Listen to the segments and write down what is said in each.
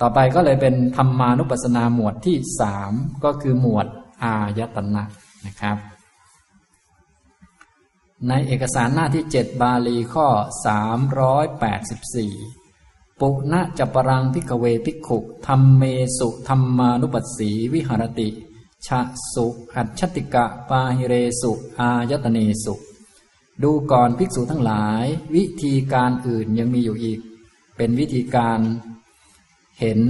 ต่อไปก็เลยเป็นธรรมานุปัสสนาหมวดที่สามก็คือหมวดอายตนะนะครับ ในเอกสารหน้าที่เจ็ดบาลีข้อสามร้อยแปดสิบสี่ปุณะจัปรังพิกเวพิกขุธรรมเมสุธรรมานุปัสสีวิหารติ ชะสุอัจฉติกะปาหิเรสุอายตเนสุดูก่อนภิกษุทั้งหลาย วิธีการอื่นยังมีอยู่อีก เป็นวิธีการ เห็น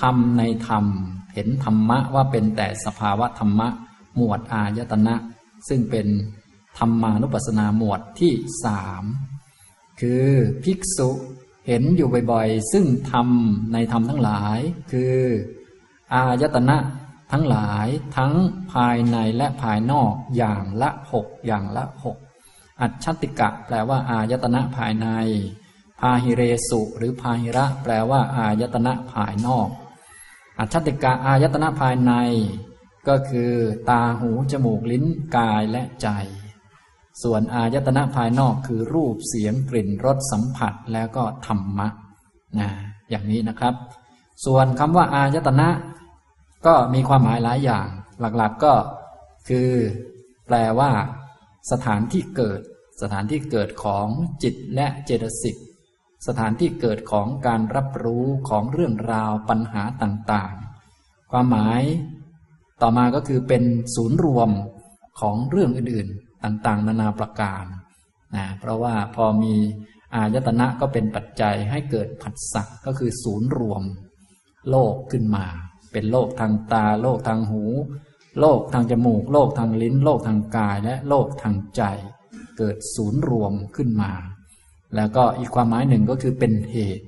ธรรมในธรรม เห็นธรรมะว่าเป็นแต่สภาวะธรรมะ หมวดอายตนะ ซึ่งเป็นธรรมานุปัสสนาหมวดที่สามคือภิกษุเห็นอยู่บ่อยๆ ซึ่งธรรมในธรรมทั้งหลาย คือ อายตนะทั้งหลายทั้งภายในและภายนอกอย่างละหกอย่างละหกอัจฉติกะ แปลว่าอายตนะภายใน พาหิเรสุหรือพาหิระ แปลว่า อายตนะภายนอก อัจฉติกะอายตนะภายใน ก็คือ ตาหูจมูกลิ้นกายและใจ ส่วนอายตนะภายนอกคือรูปเสียงกลิ่นรสสัมผัสแล้วก็ธรรมะนะอย่างนี้นะครับ ส่วนคำว่า อายตนะ ก็มีความหมายหลายอย่าง หลักๆก็คือ แปลว่า สถานที่เกิด สถานที่เกิดของจิตและเจตสิก สถานที่เกิดของการรับรู้ของเรื่องราวปัญหาต่างๆ ความหมายต่อมาก็คือเป็นศูนย์รวมของเรื่องอื่นๆ ต่างๆ นานาประการนะเพราะว่าพอมีอายตนะก็เป็นปัจจัยให้เกิดผัสสะก็คือศูนย์รวม โลกขึ้นมา เป็นโลกทางตา โลกทางหู โลกทางจมูก โลกทางลิ้น โลกทางกายและโลกทางใจ เกิดศูนย์รวมขึ้นมา แล้วก็อีกความหมายหนึ่งก็คือเป็นเหตุ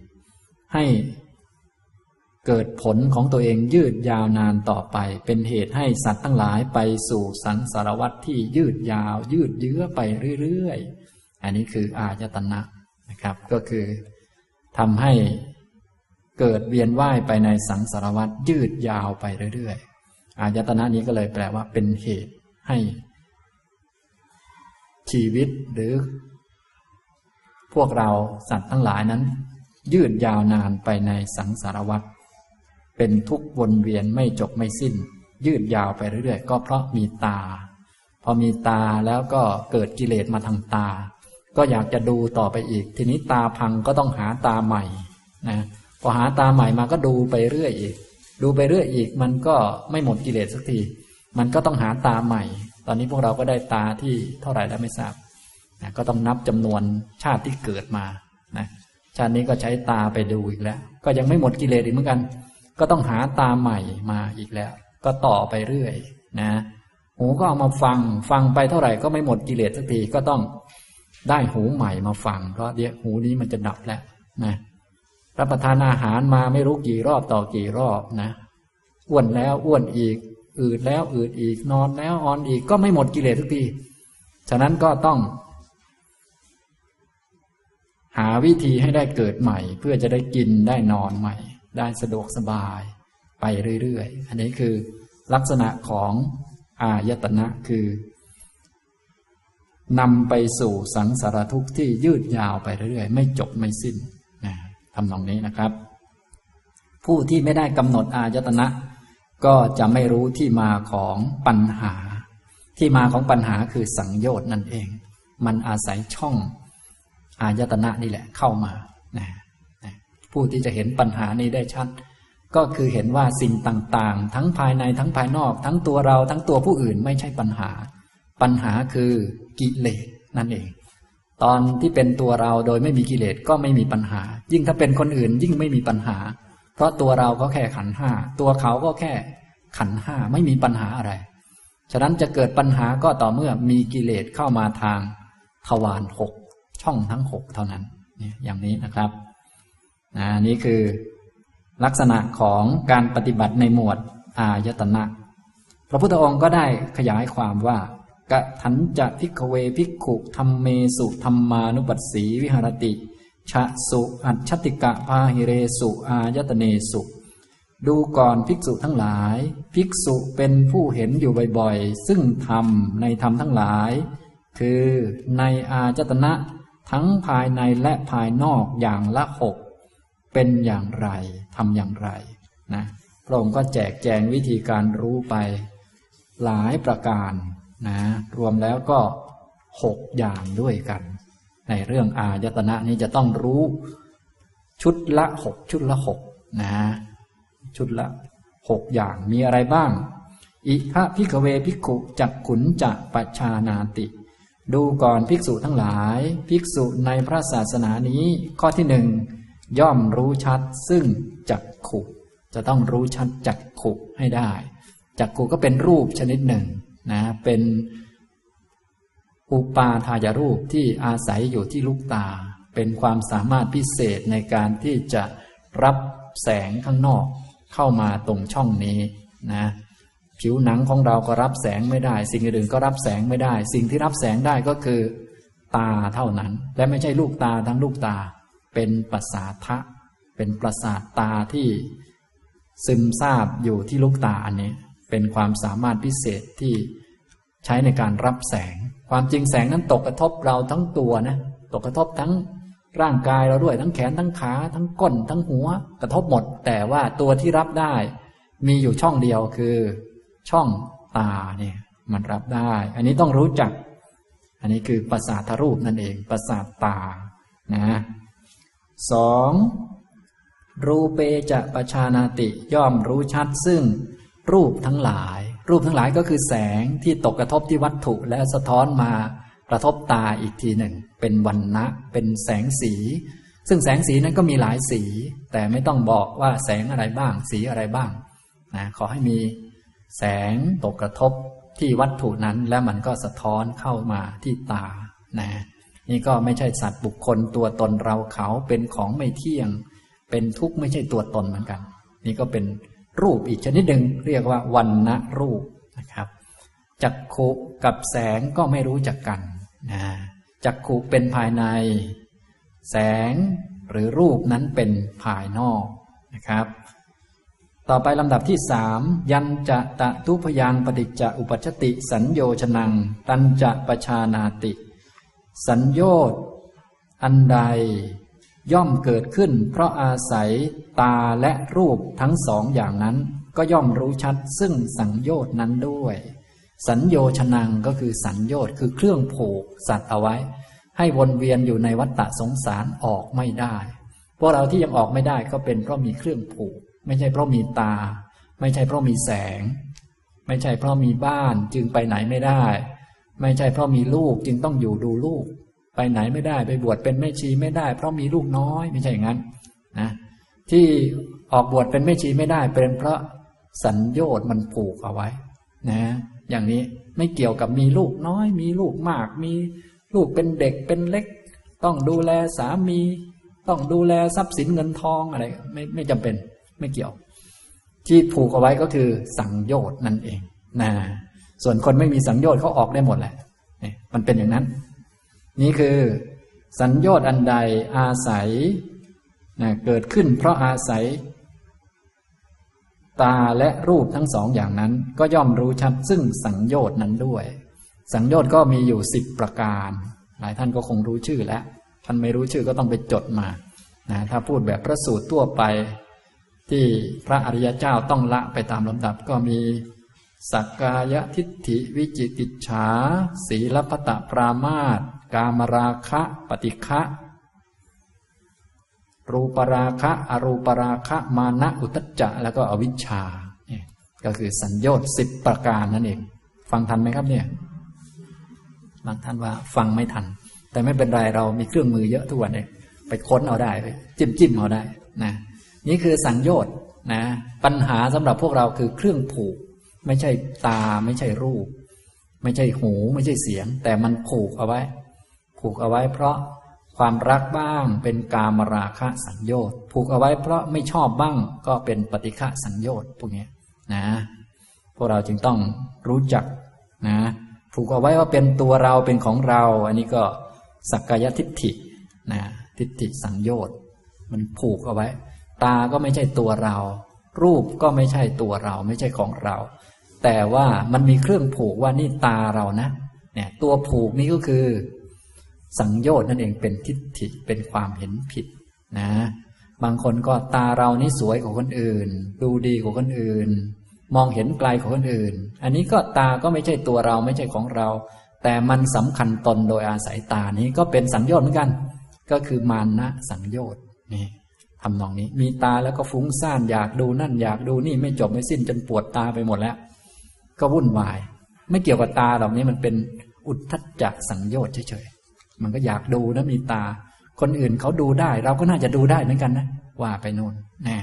ให้เกิดผลของตัวเองยืดยาวนานต่อไป เป็นเหตุให้สัตว์ทั้งหลายไปสู่สังสารวัฏที่ยืดยาว ยืดเยื้อไปเรื่อยๆ อันนี้คืออายตนะนะครับ ก็คือทำให้เกิดเวียนว่ายไปในสังสารวัฏยืดยาวไปเรื่อยๆ อายตนะนี้ก็เลยแปลว่าเป็นเหตุให้ ชีวิตหรือ พวกเราสัตว์ทั้งหลายนั้น ยืดยาวนานไปในสังสารวัฏเป็นทุกข์วนเวียนไม่จบไม่สิ้น ยืดยาวไปเรื่อยๆ ก็เพราะมีตา พอมีตาแล้วก็เกิดกิเลสมาทางตา ก็อยากจะดูต่อไปอีก ทีนี้ตาพังก็ต้องหาตาใหม่นะพอหาตาใหม่มาก็ดูไปเรื่อยอีก ดูไปเรื่อยอีก มันก็ไม่หมดกิเลสสักที มันก็ต้องหาตาใหม่ ตอนนี้พวกเราก็ได้ตาที่เท่าไหร่แล้วไม่ทราบ นะก็ต้องนับจำนวนชาติที่เกิดมานะชาตินี้ก็ใช้ตาไปดูอีกแล้ว ก็ยังไม่หมดกิเลสอีกเหมือนกัน ก็ต้องหาตาใหม่มาอีกแล้ว ก็ต่อไปเรื่อยนะหูก็เอามาฟังฟังไปเท่าไหร่ก็ไม่หมดกิเลสสักทีก็ต้องได้หูใหม่มาฟัง เพราะเดี๋ยวหูนี้มันจะดับแล้วนะรับประทานอาหารมาไม่รู้กี่รอบต่อกี่รอบนะอ้วนแล้วอ้วนอีก อืดแล้วอืดอีกนอนแล้วออนอีกก็ไม่หมดกิเลสทุกที ฉะนั้นก็ต้อง หาวิธีให้ได้เกิดใหม่ เพื่อจะได้กินได้นอนใหม่ ได้สะดวกสบายไปเรื่อยๆ อันนี้คือลักษณะของอายตนะคือนำไปสู่สังสารทุกข์ที่ยืดยาวไปเรื่อยๆ ไม่จบไม่สิ้นนะทำนองนี้นะครับ ผู้ที่ไม่ได้กำหนดอายตนะ ก็จะไม่รู้ที่มาของปัญหา ที่มาของปัญหาคือสังโยชน์นั่นเอง มันอาศัยช่อง อายตนะนี่แหละเข้ามานะผู้ที่จะเห็นปัญหานี้ได้ชัด ก็คือเห็นว่าสิ่งต่างๆ ทั้งภายในทั้งภายนอก ทั้งตัวเราทั้งตัวผู้อื่นไม่ใช่ปัญหา ปัญหาคือกิเลสนั่นเอง ตอนที่เป็นตัวเราโดยไม่มีกิเลสก็ไม่มีปัญหา ยิ่งถ้าเป็นคนอื่นยิ่งไม่มีปัญหา เพราะตัวเราก็แค่ขันห้าตัวเขาก็แค่ขันห้าไม่มีปัญหาอะไร ฉะนั้นจะเกิดปัญหาก็ต่อเมื่อมีกิเลสเข้ามาทางทวารหก ช่องทั้งหกเท่านั้นเนี่ยอย่างนี้นะครับนะนี่คือลักษณะของการปฏิบัติในหมวดอายตนะ พระพุทธองค์ก็ได้ขยายความว่ากะทันจะพิกเวพิกขุธรรมเมสุธรรมานุปัสสีวิหารติชะสุอัจฉติกะพาหิเรสุ อายตเนสุ ดูก่อนภิกษุทั้งหลาย ภิกษุเป็นผู้เห็นอยู่บ่อยๆ ซึ่งธรรมในธรรมทั้งหลาย คือในอาจตนะ ทั้งภายในและภายนอกอย่างละหกเป็นอย่างไรทำอย่างไรนะพระองค์ก็แจกแจงวิธีการรู้ไปหลายประการนะรวมแล้วก็หกอย่างด้วยกัน ในเรื่องอายตนะนี้จะต้องรู้ ชุดละหกชุดละหกนะชุดละหกอย่างมีอะไรบ้าง อิพะพิกเวพิกุจักขุนจะปัชานาติ ดูก่อนภิกษุทั้งหลาย ภิกษุในพระศาสนานี้ ข้อที่หนึ่งย่อมรู้ชัดซึ่งจักขุจะต้องรู้ชัดจักขุให้ได้จักขุก็เป็นรูปชนิดหนึ่งนะเป็นอุปาทายรูปที่อาศัยอยู่ที่ลูกตา เป็นความสามารถพิเศษในการที่จะรับแสงข้างนอกเข้ามาตรงช่องนี้นะ ผิวหนังของเราก็รับแสงไม่ได้ สิ่งอื่นก็รับแสงไม่ได้ สิ่งที่รับแสงได้ก็คือ ตาเท่านั้น และไม่ใช่ลูกตาทั้งลูกตา เป็นประสาทะเป็นประสาทตาที่ซึมซาบอยู่ที่ลูกตาอันนี้ เป็นความสามารถพิเศษที่ใช้ในการรับแสง ความจริงแสงนั้นตกกระทบเราทั้งตัวนะ ตกกระทบทั้งร่างกายเราด้วยทั้งแขนทั้งขา ทั้งก้น ทั้งหัว กระทบหมด แต่ว่าตัวที่รับได้ มีอยู่ช่องเดียวคือ ช่องตาเนี่ยมันรับได้ อันนี้ต้องรู้จัก อันนี้คือประสาทรูปนั่นเองประสาทตานะสองรูเปจะปชานาติย่อมรู้ชัดซึ่งรูปทั้งหลาย รูปทั้งหลายก็คือแสงที่ตกกระทบที่วัตถุแล้วสะท้อนมากระทบตาอีกทีหนึ่ง เป็นวันนะเป็นแสงสี ซึ่งแสงสีนั้นก็มีหลายสี แต่ไม่ต้องบอกว่าแสงอะไรบ้าง สีอะไรบ้างนะขอให้มี แสงตกกระทบที่วัตถุนั้นแล้วมันก็สะท้อนเข้ามาที่ตานะนี่ก็ไม่ใช่สัตว์บุคคลตัวตนเราเขาเป็นของไม่เที่ยง เป็นทุกข์ไม่ใช่ตัวตนเหมือนกัน นี่ก็เป็นรูปอีกชนิดหนึ่งเรียกว่าวันนะรูปนะครับจักขุกับแสงก็ไม่รู้จักกันนะจักขุเป็นภายใน แสงหรือรูปนั้นเป็นภายนอกนะครับ ต่อไปลำดับที่สามยันจะตะทุพยังปฏิจจอุปัชติสัญโยชนัง ตันจะปชานาติ สัญโยชอันใด ย่อมเกิดขึ้น เพราะอาศัยตาและรูปทั้งสองอย่างนั้น ก็ย่อมรู้ชัดซึ่งสังโยชน์นั้นด้วย สัญโยชนังก็คือสัญโยชน์คือเครื่องผูกสัตว์เอาไว้ ให้วนเวียนอยู่ในวัฏฏะสงสารออกไม่ได้พวกเราที่ยังออกไม่ได้ก็เป็นเพราะมีเครื่องผูก ไม่ใช่เพราะมีตา ไม่ใช่เพราะมีแสง ไม่ใช่เพราะมีบ้านจึงไปไหนไม่ได้ ไม่ใช่เพราะมีลูกจึงต้องอยู่ดูลูก ไปไหนไม่ได้ไปบวชเป็นแม่ชีไม่ได้ เพราะมีลูกน้อยไม่ใช่อย่างนั้นนะที่ออกบวชเป็นแม่ชีไม่ได้เป็นเพราะสัญโยชน์มันผูกเอาไว้ นะ อย่างนี้ไม่เกี่ยวกับมีลูกน้อย มีลูกมาก มีลูกเป็นเด็กเป็นเล็ก ต้องดูแลสามี ต้องดูแลทรัพย์สินเงินทองอะไร ไม่ไม่จำเป็น ไม่เกี่ยว ที่ผูกเอาไว้ก็คือสังโยชน์นั่นเองนะส่วนคนไม่มีสังโยชน์เขาออกได้หมดแหละนี่มันเป็นอย่างนั้น นี่คือ สัญโยชน์อันใดอาศัยนะเกิดขึ้น เพราะอาศัย ตาและรูปทั้งสองอย่างนั้น ก็ย่อมรู้ชัดซึ่งสังโยชน์นั้นด้วย สังโยชน์ก็มีอยู่สิบประการ หลายท่านก็คงรู้ชื่อแล้วท่านไม่รู้ชื่อก็ต้องไปจดมานะถ้าพูดแบบพระสูตรทั่วไป ที่พระอริยเจ้าต้องละไปตามลำดับก็มี สักกายทิฏฐิวิจิกิจฉา ศีลพัตปรามาตกามราคะปฏิฆะรูปราคะอรูปราคะมานะอุตจจะ แล้วก็อวิชชาเนี่ยก็คือสัญญต์สิบประการนั่นเอง ฟังทันไหมครับเนี่ยบางท่านว่าฟังไม่ทัน แต่ไม่เป็นไรเรามีเครื่องมือเยอะทุกวันเองไปค้นเอาได้ไปจิ้มจิ้มเอาได้นะ นี่คือสัญญต์นะ ปัญหาสำหรับพวกเราคือเครื่องผูก ไม่ใช่ตาไม่ใช่รูป ไม่ใช่หูไม่ใช่เสียง แต่มันผูกเอาไว้ ผูกเอาไว้ เพราะความรักบ้างเป็นกามราคะสัญญต์ผูกเอาไว้เพราะไม่ชอบบ้างก็เป็นปฏิฆะสัญญต์พวกนี้นะ พวกเราจึงต้องรู้จักนะ ผูกเอาไว้ว่าเป็นตัวเราเป็นของเรา อันนี้ก็สักกายทิฏฐินะทิฏฐิสัญญต์มันผูกเอาไว้ ตาก็ไม่ใช่ตัวเรา รูปก็ไม่ใช่ตัวเรา ไม่ใช่ของเรา แต่ว่ามันมีเครื่องผูกว่านี่ตาเรานะ เนี่ย ตัวผูกนี้ก็คือ สังโยชน์นั่นเองเป็นทิฏฐิเป็นความเห็นผิดนะ บางคนก็ตาเรานี่สวยกว่าคนอื่น ดูดีกว่าคนอื่น มองเห็นไกลกว่าคนอื่น อันนี้ก็ตาก็ไม่ใช่ตัวเราไม่ใช่ของเรา แต่มันสำคัญตนโดยอาศัยตานี้ก็เป็นสังโยชน์เหมือนกัน ก็คือมานะสังโยชน์นี่ ทำนองนี้ มีตาแล้วก็ฟุ้งซ่านอยากดูนั่นอยากดูนี่ไม่จบไม่สิ้นจนปวดตาไปหมดแล้ว ก็วุ่นวาย ไม่เกี่ยวกับตาหรอกนี้มันเป็นอุทธัจจสังโยชน์เฉยๆมันก็อยากดูนะมีตา คนอื่นเขาดูได้ เราก็น่าจะดูได้เหมือนกันนะว่าไปโน่นแน่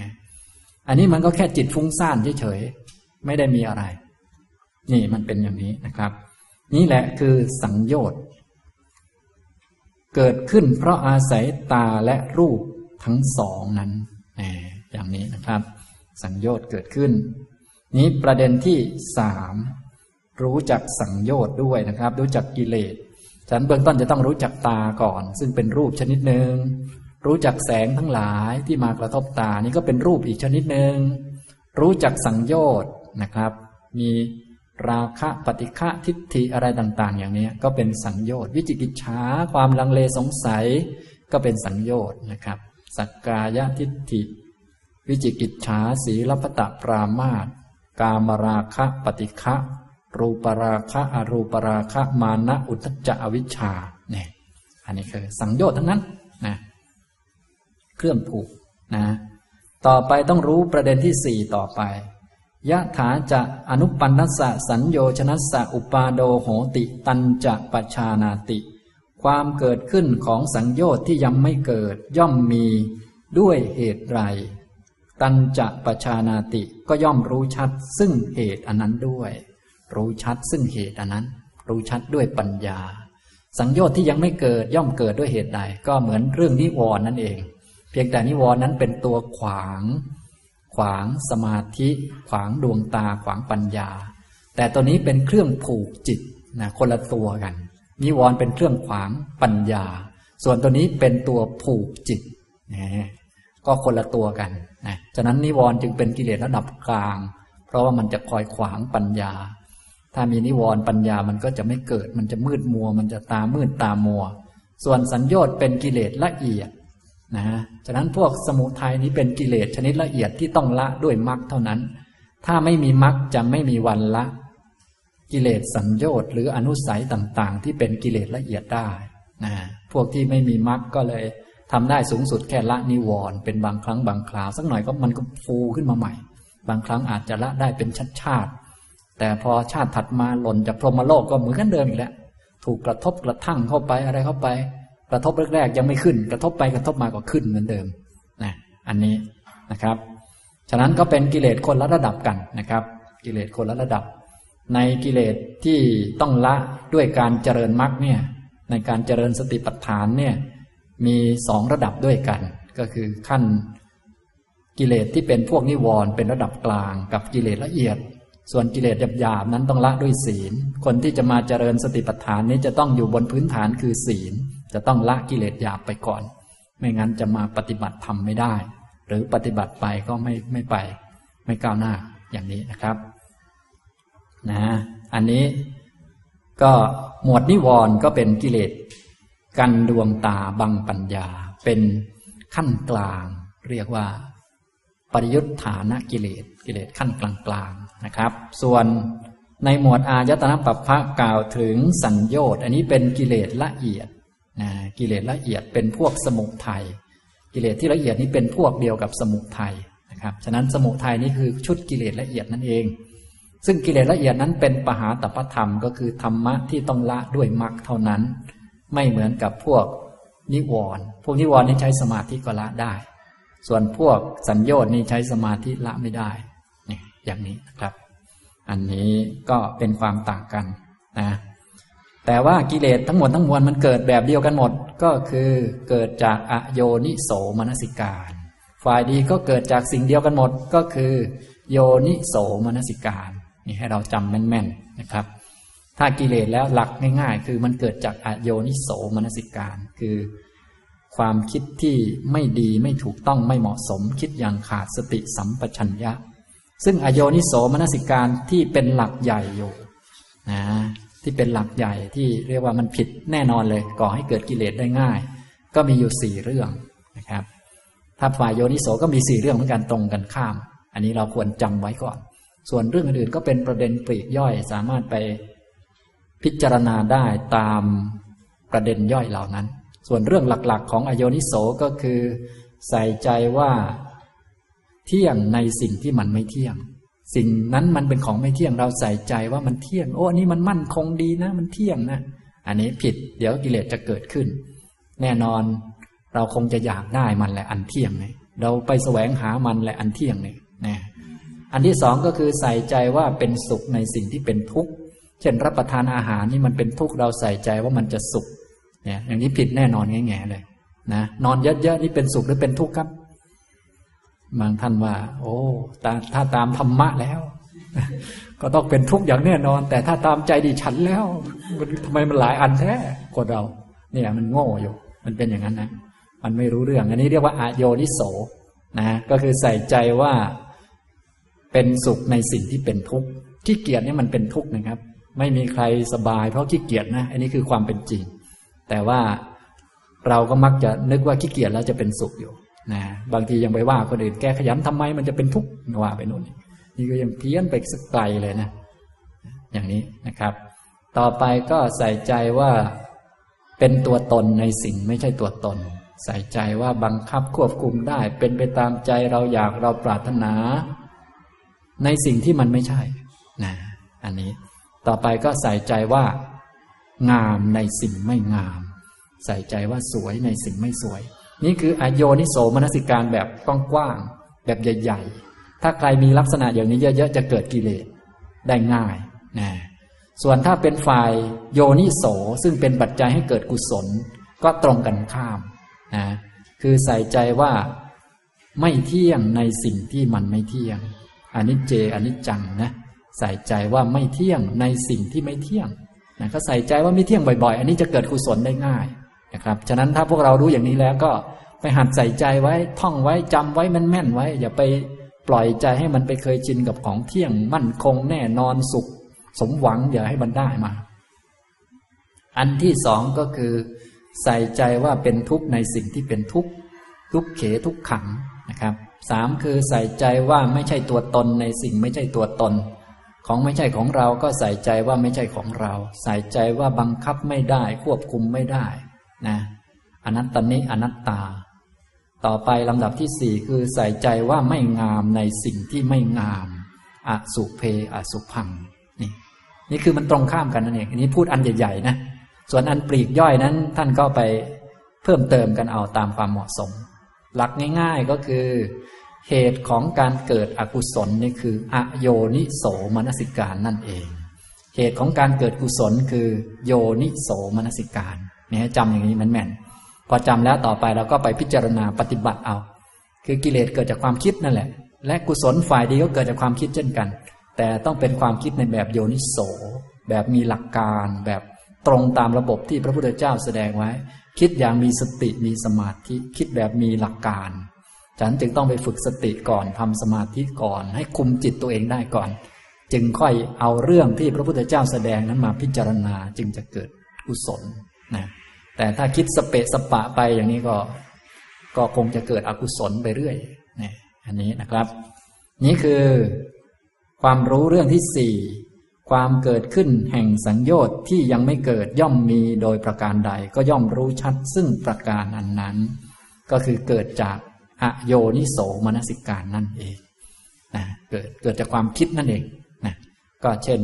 อันนี้มันก็แค่จิตฟุ้งซ่านเฉยๆไม่ได้มีอะไร นี่มันเป็นอย่างนี้นะครับ นี่แหละคือสังโยชน์เกิดขึ้นเพราะอาศัยตาและรูป ทั้งสองนั้นอย่างนี้นะครับ สังโยชน์เกิดขึ้น นี้ประเด็นที่สามรู้จักสังโยชน์ด้วยนะครับ รู้จักกิเลสฉันเบื้องต้นจะต้องรู้จักตาก่อน ซึ่งเป็นรูปชนิดหนึ่งรู้จักแสงทั้งหลายที่มากระทบตานี่ก็เป็นรูปอีกชนิดหนึ่งรู้จักสังโยชน์นะครับ มีราคะปฏิฆะทิฏฐิอะไรต่าง ๆ อย่างนี้ก็เป็นสังโยชน์วิจิกิจฉาความลังเลสงสัยก็เป็นสังโยชน์นะครับ สักกายทิฏฐิ วิจิกิจฉาสีลพตะปรามาตกามราคะปฏิฆะรูปราคะอรูปราคะมานะอุทจจะอวิชชาเนี่ยอันนี้คือสังโยชน์ทั้งนั้นนะเครื่องผูกนะ ต่อไปต้องรู้ประเด็นที่สี่ต่อไปยะถาจะอนุปันนัสสะสัญโยชนัสสะอุปาโดโหติ ตันจะปชานาติ ความเกิดขึ้นของสังโยชน์ที่ยังไม่เกิดย่อมมีด้วยเหตุไร ตันจะปชานาติก็ย่อมรู้ชัดซึ่งเหตุอันนั้นด้วย รู้ชัดซึ่งเหตุอันนั้น รู้ชัดด้วยปัญญา สังโยชน์ที่ยังไม่เกิดย่อมเกิดด้วยเหตุใด ก็เหมือนเรื่องนิวรณ์นั่นเอง เพียงแต่นิวรณ์นั้นเป็นตัวขวาง ขวางสมาธิ ขวางดวงตาขวางปัญญา แต่ตัวนี้เป็นเครื่องผูกจิตนะคนละตัวกัน นิวรณ์เป็นเครื่องขวางปัญญา ส่วนตัวนี้เป็นตัวผูกจิตนะก็คนละตัวกันนะฉะนั้นนิวรณ์จึงเป็นกิเลสระดับกลาง เพราะว่ามันจะคอยขวางปัญญา ถ้ามีนิวรณ์ปัญญามันก็จะไม่เกิด มันจะมืดมัว มันจะตามืดตามัว ส่วนสัญญอดเป็นกิเลสละเอียดนะฉะนั้นพวกสมุทัยนี้เป็นกิเลสชนิดละเอียดที่ต้องละด้วยมรรคเท่านั้น ถ้าไม่มีมรรคจะไม่มีวันละ กิเลสสัญญอดหรืออนุสัยต่างๆ ที่เป็นกิเลสละเอียดได้นะพวกที่ไม่มีมรรคก็เลยทำได้สูงสุดแค่ละนิวรณ์เป็นบางครั้งบางคราวสักหน่อยก็มันก็ฟูขึ้นมาใหม่ บางครั้งอาจจะละได้เป็นชาติชาติ แต่พอชาติถัดมาหล่นจากพรหมโลกก็เหมือนกันเดิมอีกแล้วถูกกระทบกระทั่งเข้าไปอะไรเข้าไป กระทบแรกๆยังไม่ขึ้น กระทบไปกระทบมาก็ขึ้นเหมือนเดิมนะอันนี้นะครับ ฉะนั้นก็เป็นกิเลสคนละระดับกันนะครับ กิเลสคนละระดับ ในกิเลสที่ต้องละด้วยการเจริญมรรคเนี่ยในการเจริญสติปัฏฐานเนี่ยมีสองระดับด้วยกัน ก็คือขั้นกิเลสที่เป็นพวกนิวรณ์เป็นระดับกลางกับกิเลสละเอียด ส่วนกิเลสหยาบๆนั้นต้องละด้วยศีล คนที่จะมาเจริญสติปัฏฐานนี้จะต้องอยู่บนพื้นฐานคือศีล จะต้องละกิเลสหยาบไปก่อน ไม่งั้นจะมาปฏิบัติทำไม่ได้ หรือปฏิบัติไปก็ไม่ไม่ไป ไม่ก้าวหน้าอย่างนี้นะครับ นะ อันนี้ก็หมวดนิวรณ์ก็เป็นกิเลสกันดวงตาบังปัญญา เป็นขั้นกลาง เรียกว่า ปริยุทธานะกิเลสกิเลสขั้นกลางกลางนะครับ ส่วนในหมวดอายตนะปัปพะกล่าวถึงสัญญอดอันนี้เป็นกิเลสละเอียดนะกิเลสละเอียดเป็นพวกสมุทัยกิเลสที่ละเอียดนี้เป็นพวกเดียวกับสมุทัยนะครับ ฉะนั้นสมุทัยนี้คือชุดกิเลสละเอียดนั่นเอง ซึ่งกิเลสละเอียดนั้นเป็นปหาตปธรรมก็คือธรรมะที่ต้องละด้วยมรรคเท่านั้น ไม่เหมือนกับพวกนิวรณ์พวกนิวรณ์นี่ใช้สมาธิก็ละได้ ส่วนพวกสัญญาณนี่ใช้สมาธิละไม่ได้นี่อย่างนี้นะครับ อันนี้ก็เป็นความต่างกันนะแต่ว่ากิเลสทั้งหมดทั้งมวลมันเกิดแบบเดียวกันหมดก็คือเกิดจากอโยนิโสมนสิการ ฝ่ายดีก็เกิดจากสิ่งเดียวกันหมดก็คือ โยนิโสมนสิการ นี่ให้เราจำแม่นๆนะครับ ถ้ากิเลสแล้วหลักง่ายๆ คือมันเกิดจากอโยนิโสมนสิการ คือ ความคิดที่ไม่ดีไม่ถูกต้องไม่เหมาะสม คิดอย่างขาดสติสัมปชัญญะ ซึ่งอโยนิโสมนสิการที่เป็นหลักใหญ่อยู่นะที่เป็นหลักใหญ่ที่เรียกว่ามันผิดแน่นอนเลยก่อให้เกิดกิเลสได้ง่าย ก็มีอยู่สี่เรื่องนะครับ ถ้าฝ่ายโยนิโสก็มีสี่เรื่องเหมือนกันตรงกันข้าม อันนี้เราควรจำไว้ก่อน ส่วนเรื่องอื่นๆก็เป็นประเด็นปลีกย่อยสามารถไปพิจารณาได้ตามประเด็นย่อยเหล่านั้น ส่วนเรื่องหลักๆ ของอโยนิโสก็คือ ใส่ใจว่า เที่ยงในสิ่งที่มันไม่เที่ยง สิ่งนั้นมันเป็นของไม่เที่ยงเราใส่ใจว่ามันเที่ยง โอ้อันนี้มันมั่นคงดีนะ มันเที่ยงนะอันนี้ผิดเดี๋ยวกิเลสจะเกิดขึ้น แน่นอนเราคงจะอยากได้มันแหละอันเที่ยงเนี่ยเราไปแสวงหามันแหละอันเที่ยงเนี่ย อันที่สองก็คือใส่ใจว่าเป็นสุขในสิ่งที่เป็นทุกข์ เช่นรับประทานอาหารนี่มันเป็นทุกข์เราใส่ใจว่ามันจะสุข เนี่ย อย่างนี้ผิดแน่นอนแง่ๆเลยนะนอนเยอะๆนี่เป็นสุขหรือเป็นทุกข์ครับ บางท่านว่า โอ้ตาถ้าตามธรรมะแล้ว ก็ต้องเป็นทุกข์อย่างแน่นอน แต่ถ้าตามใจดิฉันแล้วมันทำไมมันหลายอันแท้กว่าเรา เนี่ย มันโง่อยู่ มันเป็นอย่างนั้นนะมันไม่รู้เรื่อง อันนี้เรียกว่าอาโยนิโสนะก็คือใส่ใจว่า เป็นสุขในสิ่งที่เป็นทุกข์ขี้เกียจนี่มันเป็นทุกข์นะครับ ไม่มีใครสบายเพราะขี้เกียจนะ อันนี้คือความเป็นจริง แต่ว่าเราก็มักจะนึกว่าขี้เกียจแล้วจะเป็นสุขอยู่นะบางทียังไปว่าคนอื่นแกขยันทำไมมันจะเป็นทุกข์ว่าไปโน่นนี่ก็ยังเพี้ยนไปสักไกลเลยนะ อย่างนี้นะครับ ต่อไปก็ใส่ใจว่าเป็นตัวตนในสิ่งไม่ใช่ตัวตน ใส่ใจว่าบังคับควบคุมได้ เป็นไปตามใจเราอยากเราปรารถนา ในสิ่งที่มันไม่ใช่นะอันนี้ ต่อไปก็ใส่ใจว่า งามในสิ่งไม่งาม ใส่ใจว่าสวยในสิ่งไม่สวย นี่คืออโยนิโสมนสิการแบบกว้างๆแบบใหญ่ ๆ ถ้าใครมีลักษณะอย่างนี้เยอะๆจะเกิดกิเลสได้ง่ายนะส่วนถ้าเป็นฝ่ายโยนิโสซึ่งเป็นปัจจัยให้เกิดกุศล ก็ตรงกันข้ามนะคือใส่ใจว่าไม่เที่ยงในสิ่งที่มันไม่เที่ยง อนิจเจอนิจจังนะใส่ใจว่าไม่เที่ยงในสิ่งที่ไม่เที่ยงนะก็ใส่ใจว่าไม่เที่ยงบ่อยๆ อันนี้จะเกิดกุศลได้ง่ายนะครับฉะนั้นถ้าพวกเรารู้อย่างนี้แล้วก็ไปหัดใส่ใจไว้ท่องไว้จำไว้แม่นๆไว้ อย่าไปปล่อยใจให้มันไปเคยชินกับของเที่ยงมั่นคงแน่นอนสุข สมหวังอย่าให้มันได้มา อันที่สองก็คือ ใส่ใจว่าเป็นทุกข์ในสิ่งที่เป็นทุกข์ทุกเขทุกขังนะครับ สามคือใส่ใจว่าไม่ใช่ตัวตนในสิ่งไม่ใช่ตัวตน ของไม่ใช่ของเราก็ใส่ใจว่าไม่ใช่ของเรา ใส่ใจว่าบังคับไม่ได้ควบคุมไม่ได้นะอนัตตนิอนัตตา ต่อไปลำดับที่สี่คือใส่ใจว่าไม่งามในสิ่งที่ไม่งามอสุเพอสุพังนี่นี่คือมันตรงข้ามกันนั่นเองอันนี้พูดอันใหญ่ๆนะส่วนอันปลีกย่อยนั้นท่านก็ไปเพิ่มเติมกันเอาตามความเหมาะสม หลักง่ายๆก็คือ เหตุของการเกิดอกุศลนี่คืออโยนิโสมนสิการนั่นเอง เหตุของการเกิดกุศลคือโยนิโสมนสิการนี่ให้จำอย่างนี้มันแม่นพอจำแล้วต่อไปเราก็ไปพิจารณาปฏิบัติเอา คือกิเลสเกิดจากความคิดนั่นแหละ และกุศลฝ่ายดีก็เกิดจากความคิดเช่นกัน แต่ต้องเป็นความคิดในแบบโยนิโสแบบมีหลักการแบบตรงตามระบบที่พระพุทธเจ้าแสดงไว้ คิดอย่างมีสติมีสมาธิ คิดแบบมีหลักการ ฉันจึงต้องไปฝึกสติก่อนทำสมาธิก่อน ให้คุมจิตตัวเองได้ก่อน จึงค่อยเอาเรื่องที่พระพุทธเจ้าแสดงนั้นมาพิจารณาจึงจะเกิดกุศลนะแต่ถ้าคิดสเปะสปะไปอย่างนี้ก็ ก็คงจะเกิดอกุศลไปเรื่อยนะอันนี้นะครับ นี่คือความรู้เรื่องที่สี่ ความเกิดขึ้นแห่งสัญญชน์ที่ยังไม่เกิดย่อมมีโดยประการใดก็ย่อมรู้ชัดซึ่งประการอันนั้น ก็คือเกิดจากอโยนิโสมนสิการนั่นเองนะเกิดเกิดจากความคิดนั่นเองนะก็เช่น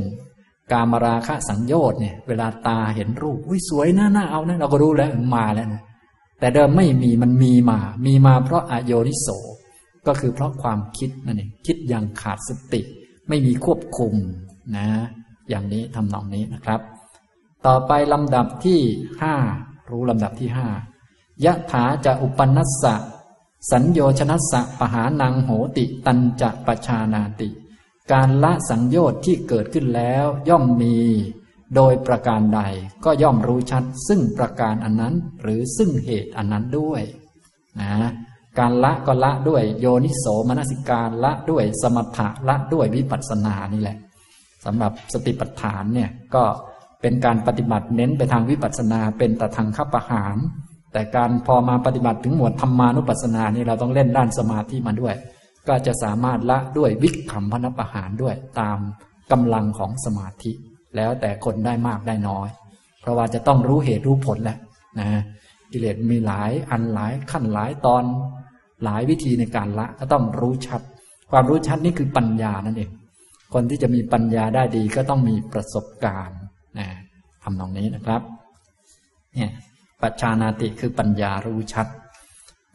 การมราคะสัญญชน์เนี่ยเวลาตาเห็นรูปอุ้ยสวยน่าน่าเอานะเราก็รู้แล้วมาแล้วนะแต่เดิมไม่มีมันมีมา มีมาเพราะอโยนิโสก็คือเพราะความคิดนั่นเองคิดอย่างขาดสติ ไม่มีควบคุม นะ อย่างนี้ทำนองนี้นะครับ ต่อไปลำดับที่ห้ารู้ลำดับที่ห้ายะถาจะอุปนัสสะ สัญโยชนัสสะปหานังโหติตันจะปชานาติ การละสังโยชน์ที่เกิดขึ้นแล้วย่อมมี โดยประการใดก็ย่อมรู้ชัด ซึ่งประการอันนั้นหรือซึ่งเหตุอันนั้นด้วยนะการละก็ละด้วยโยนิโสมนสิการละด้วยสมถะละด้วยวิปัสสนานี่แหละ สำหรับสติปัฏฐานเนี่ยก็เป็นการปฏิบัติเน้นไปทางวิปัสสนาเป็นตะทางขับประหาร แต่การพอมาปฏิบัติถึงหมวดธรรมานุปัสสนานี่เราต้องเล่นด้านสมาธิมาด้วย ก็จะสามารถละด้วยวิขำพนประหารด้วยตามกำลังของสมาธิ แล้วแต่คนได้มากได้น้อย เพราะว่าจะต้องรู้เหตุรู้ผลแหละนะกิเลสมีหลายอันหลายขั้นหลายตอนหลายวิธีในการละก็ต้องรู้ชัด ความรู้ชัดนี่คือปัญญานั่นเอง คนที่จะมีปัญญาได้ดีก็ต้องมีประสบการณ์นะทำตรงนี้นะครับ เนี่ยปัจชานาติคือปัญญารู้ชัด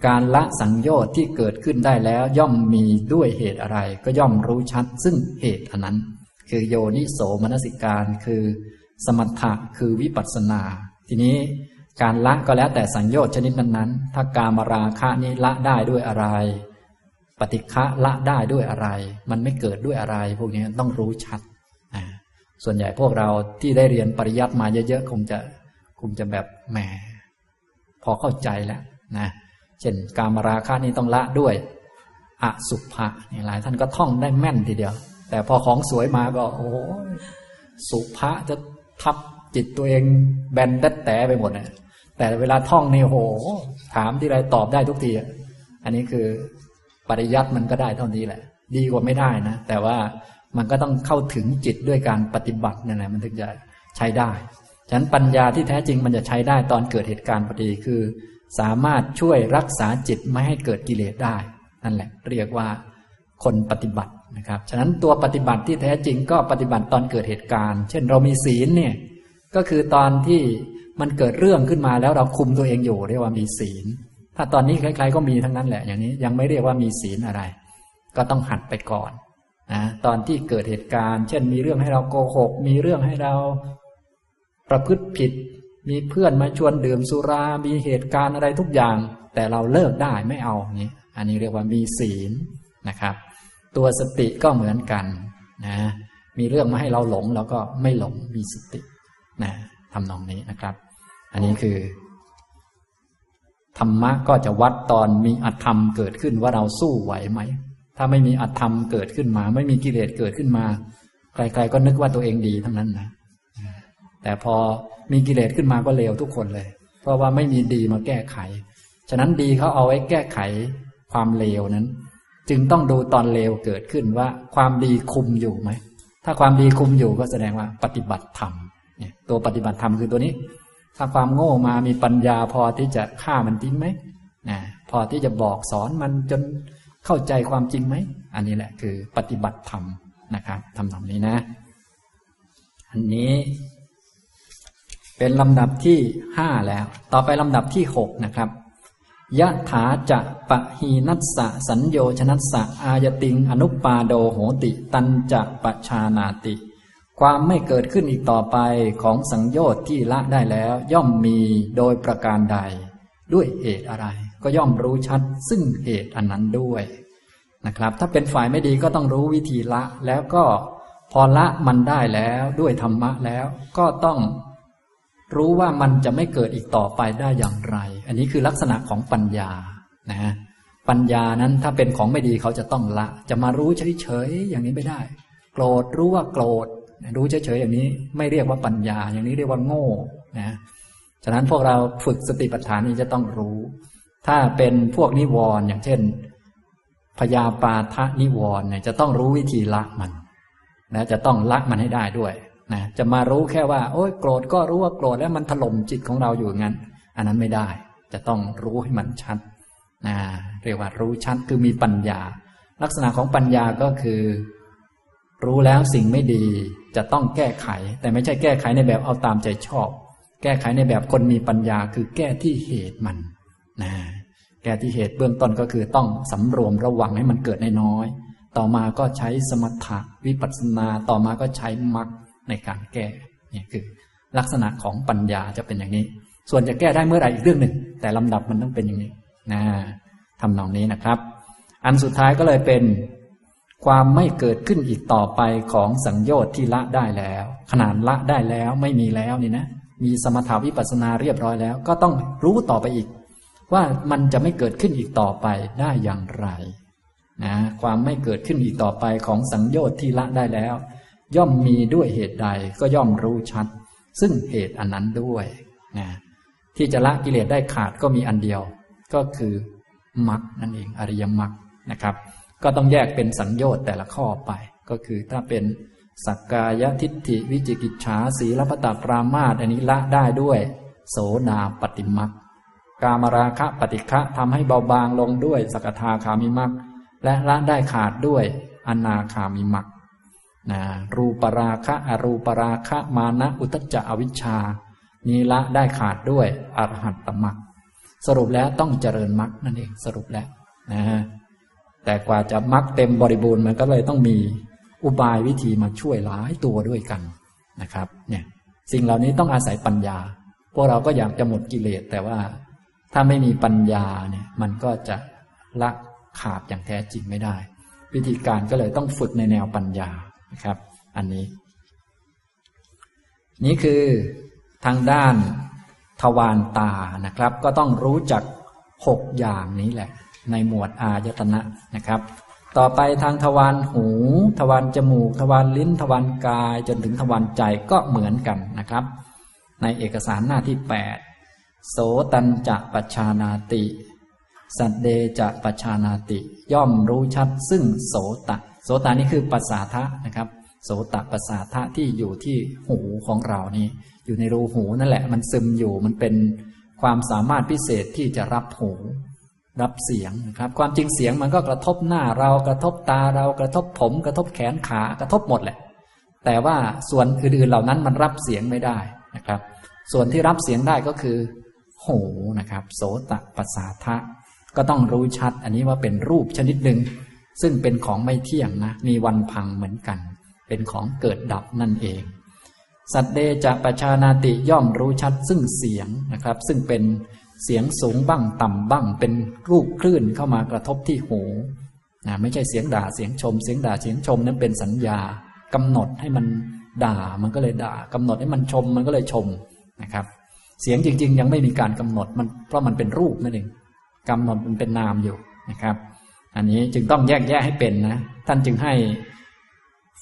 การละสังโยชน์ที่เกิดขึ้นได้แล้ว ย่อมมีด้วยเหตุอะไร ก็ย่อมรู้ชัด ซึ่งเหตุอันนั้น คือโยนิโสมนสิการคือสมถะคือวิปัสสนา ทีนี้การละก็แล้วแต่สังโยชน์ชนิดนั้นๆ ถ้าการมาราคะนี้ละได้ด้วยอะไร ปฏิฆะละได้ด้วยอะไร มันไม่เกิดด้วยอะไร พวกนี้ต้องรู้ชัด ส่วนใหญ่พวกเราที่ได้เรียนปริยัติมาเยอะๆคงจะคงจะแบบแหมพอเข้าใจแล้วนะเช่นการมาราคะนี้ต้องละด้วยอสุภะนี่หลายท่านก็ท่องได้แม่นทีเดียว แต่พอของสวยมาก็ โอ้สุภะจะทับจิตตัวเองแบนดัดแต่ไปหมดนะแต่เวลาท่องนี่โห ถามที่ไรตอบได้ทุกทีอันนี้คือ ปริยัติมันก็ได้เท่านี้แหละ ดีกว่าไม่ได้นะ แต่ว่ามันก็ต้องเข้าถึงจิตด้วยการปฏิบัตินั่นแหละมันถึงจะใช้ได้ฉะนั้นปัญญาที่แท้จริงมันจะใช้ได้ตอนเกิดเหตุการณ์พอดีคือ สามารถช่วยรักษาจิตไม่ให้เกิดกิเลสได้ นั่นแหละ เรียกว่าคนปฏิบัตินะครับ ฉะนั้นตัวปฏิบัติที่แท้จริงก็ปฏิบัติตอนเกิดเหตุการณ์ เช่นเรามีศีลเนี่ยก็คือตอนที่มันเกิดเรื่องขึ้นมาแล้วเราคุมตัวเองอยู่เรียกว่ามีศีล ถ้าตอนนี้ใครๆก็มีทั้งนั้นแหละ อย่างนี้ยังไม่เรียกว่ามีศีลอะไร ก็ต้องหัดไปก่อนนะตอนที่เกิดเหตุการณ์ เช่น มีเรื่องให้เราโกหก มีเรื่องให้เราประพฤติผิด มีเพื่อนมาชวนดื่มสุรา มีเหตุการณ์อะไรทุกอย่าง แต่เราเลิกได้ไม่เอานี้อันนี้เรียกว่ามีศีลนะครับ ตัวสติก็เหมือนกันนะมีเรื่องมาให้เราหลงเราก็ไม่หลงมีสตินะทำนองนี้นะครับ อันนี้คือ ธรรมะก็จะวัดตอนมีอธรรมเกิดขึ้นว่าเราสู้ไหวไหม ถ้าไม่มีอธรรมเกิดขึ้นมา ไม่มีกิเลสเกิดขึ้นมา ใครๆก็นึกว่าตัวเองดีทั้งนั้นนะ แต่พอมีกิเลสขึ้นมาก็เลวทุกคนเลย เพราะว่าไม่มีดีมาแก้ไข ฉะนั้นดีเขาเอาไว้แก้ไขความเลวนั้น จึงต้องดูตอนเลวเกิดขึ้นว่า ความดีคุมอยู่ไหม ถ้าความดีคุมอยู่ก็แสดงว่าปฏิบัติธรรมเนี่ยตัวปฏิบัติธรรมคือตัวนี้ ถ้าความโง่มามีปัญญาพอที่จะฆ่ามันทิ้งไหมนะพอที่จะบอกสอนมันจนเข้าใจความจริงไหม อันนี้แหละคือปฏิบัติธรรมนะครับทำตรงนี้นะ อันนี้ เป็นลำดับที่ห้าแล้ว ต่อไปลำดับที่หกนะครับยะถาจะปะหีนัสสะสัญโยชนัสสะอายติง อนุปาโดโหติ ตันจะปะชานาติ ความไม่เกิดขึ้นอีกต่อไปของสังโยชน์ที่ละได้แล้ว ย่อมมีโดยประการใด ด้วยเหตุอะไร ก็ย่อมรู้ชัดซึ่งเหตุอันนั้นด้วยนะครับ ถ้าเป็นฝ่ายไม่ดีก็ต้องรู้วิธีละแล้วก็พอละมันได้แล้วด้วยธรรมะแล้ว ก็ต้องรู้ว่ามันจะไม่เกิดอีกต่อไปได้อย่างไร อันนี้คือลักษณะของปัญญานะปัญญานั้นถ้าเป็นของไม่ดีเขาจะต้องละ จะมารู้เฉยๆอย่างนี้ไม่ได้ โกรธรู้ว่าโกรธ รู้เฉยๆอย่างนี้ไม่เรียกว่าปัญญา อย่างนี้เรียกว่าโง่นะฉะนั้นพวกเราฝึกสติปัฏฐานนี้จะต้องรู้ ถ้าเป็นพวกนิวรณ์อย่างเช่นพยาปาทะนิวรณ์เนี่ยจะต้องรู้วิธีละมันนะจะต้องละมันให้ได้ด้วยนะจะมารู้แค่ว่า โอ้ยโกรธก็รู้ว่าโกรธแล้วมันถล่มจิตของเราอยู่งั้น อันนั้นไม่ได้ จะต้องรู้ให้มันชัดนะเรียกว่ารู้ชัดคือมีปัญญา ลักษณะของปัญญาก็คือ รู้แล้วสิ่งไม่ดี จะต้องแก้ไข แต่ไม่ใช่แก้ไขในแบบเอาตามใจชอบ แก้ไขในแบบคนมีปัญญาคือแก้ที่เหตุมันนะแก้ที่เหตุเบื้องต้นก็คือต้องสำรวมระวังให้มันเกิดน้อย ต่อมาก็ใช้สมถะวิปัสสนา ต่อมาก็ใช้มรรคในการแก้นี่คือ ลักษณะของปัญญาจะเป็นอย่างนี้ ส่วนจะแก้ได้เมื่อไหร่อีกเรื่องหนึ่ง แต่ลำดับมันต้องเป็นอย่างนี้นะทำนองนี้นะครับ อันสุดท้ายก็เลยเป็น ความไม่เกิดขึ้นอีกต่อไปของสังโยชน์ที่ละได้แล้ว ขนาดละได้แล้วไม่มีแล้วนี่นะ มีสมถาวิปัสนาเรียบร้อยแล้ว ก็ต้องรู้ต่อไปอีก ว่ามันจะไม่เกิดขึ้นอีกต่อไปได้อย่างไรนะความไม่เกิดขึ้นอีกต่อไปของสังโยชน์ที่ละได้แล้ว ย่อมมีด้วยเหตุใดก็ย่อมรู้ชัด ซึ่งเหตุอันนั้นด้วยนะที่จะละกิเลสได้ขาดก็มีอันเดียว ก็คือมรรคนั่นเองอริยมรรคนะครับ ก็ต้องแยกเป็นสัญญชน์แต่ละข้อไป ก็คือถ้าเป็นสักกายทิฏฐิวิจิกิจฉาสีลพตปรามาตอันนี้ละได้ด้วย โสนาปฏิมักกามราคะปฏิฆะทำให้เบาบางลงด้วยสกทาคามิมักและละได้ขาดด้วยอนาคามิมักนะรูปราคะอรูปราคะมานะอุตจจะอวิชชา นี้ละได้ขาดด้วยอรหัตตมักสรุปแล้วต้องเจริญมักนั่นเองสรุปแล้วนะ แต่กว่าจะมักเต็มบริบูรณ์มันก็เลยต้องมีอุบายวิธีมาช่วยหลายตัวด้วยกันนะครับ เนี่ย สิ่งเหล่านี้ต้องอาศัยปัญญา พวกเราก็อยากจะหมดกิเลส แต่ว่าถ้าไม่มีปัญญาเนี่ย มันก็จะละขาดอย่างแท้จริงไม่ได้ วิธีการก็เลยต้องฝึกในแนวปัญญานะครับ อันนี้ นี่คือทางด้านทวารตานะครับ ก็ต้องรู้จักหกอย่างนี้แหละ ในหมวดอายตนะนะครับ ต่อไปทางทวารหู ทวารจมูก ทวารลิ้น ทวารกายจนถึงทวารใจก็เหมือนกันนะครับ ในเอกสารหน้าที่แปดโสตันจะปัชานาติ สัตเดจะปัชานาติ ย่อมรู้ชัดซึ่งโสตะโสตานี่คือปัสสาทะนะครับ โสตปัสสาทะที่อยู่ที่หูของเรานี่อยู่ในรูหูนั่นแหละ มันซึมอยู่มันเป็นความสามารถพิเศษที่จะรับหู รับเสียงนะครับ ความจริงเสียงมันก็กระทบหน้าเรากระทบตาเรากระทบผม กระทบแขนขากระทบหมดแหละ แต่ว่าส่วนอื่นๆเหล่านั้นมันรับเสียงไม่ได้นะครับ ส่วนที่รับเสียงได้ก็คือ หูนะครับ โสตปัสสาทะก็ต้องรู้ชัด อันนี้ว่าเป็นรูปชนิดหนึ่งซึ่งเป็นของไม่เที่ยงนะมีวันพังเหมือนกัน เป็นของเกิดดับนั่นเอง สัตเดจะประชานาติย่อมรู้ชัดซึ่งเสียงนะครับ ซึ่งเป็น เสียงสูงบ้างต่ำบ้าง เป็นรูปคลื่นเข้ามากระทบที่หูนะไม่ใช่เสียงด่าเสียงชม เสียงด่าเสียงชมนั้นเป็นสัญญากำหนดให้มันด่ามันก็เลยด่ากำหนดให้มันชมมันก็เลยชมนะครับ เสียงจริง ๆ ยังไม่มีการกำหนดมันเพราะมันเป็นรูปนั่นเองกำหนดมันเป็นนามอยู่นะครับ อันนี้จึงต้องแยกแยะให้เป็นนะ ท่านจึงให้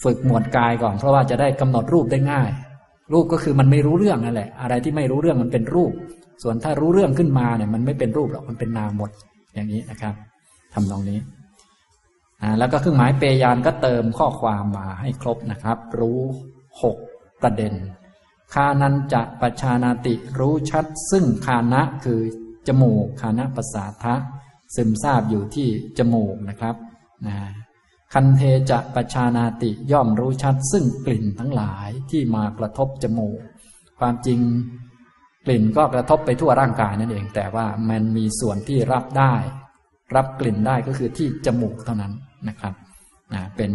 ฝึกหมวดกายก่อน เพราะว่าจะได้กำหนดรูปได้ง่าย รูปก็คือมันไม่รู้เรื่องนั่นแหละ อะไรที่ไม่รู้เรื่องมันเป็นรูป ส่วนถ้ารู้เรื่องขึ้นมาเนี่ยมันไม่เป็นรูปหรอกมันเป็นนามหมดอย่างนี้นะครับทำตรงนี้อ่าแล้วก็เครื่องหมายเปยานก็เติมข้อความมาให้ครบนะครับ รู้หกประเด็น คานันจะปัชานาติรู้ชัด ซึ่งคานะคือจมูกคานะภาษาทะซึมซาบอยู่ที่จมูกนะครับนะคันเทจะปัชานาติย่อมรู้ชัด ซึ่งกลิ่นทั้งหลายที่มากระทบจมูก ความจริง กลิ่นก็กระทบไปทั่วร่างกายนั่นเอง แต่ว่ามันมีส่วนที่รับได้ รับกลิ่นได้ก็คือที่จมูกเท่านั้นนะครับนะเป็น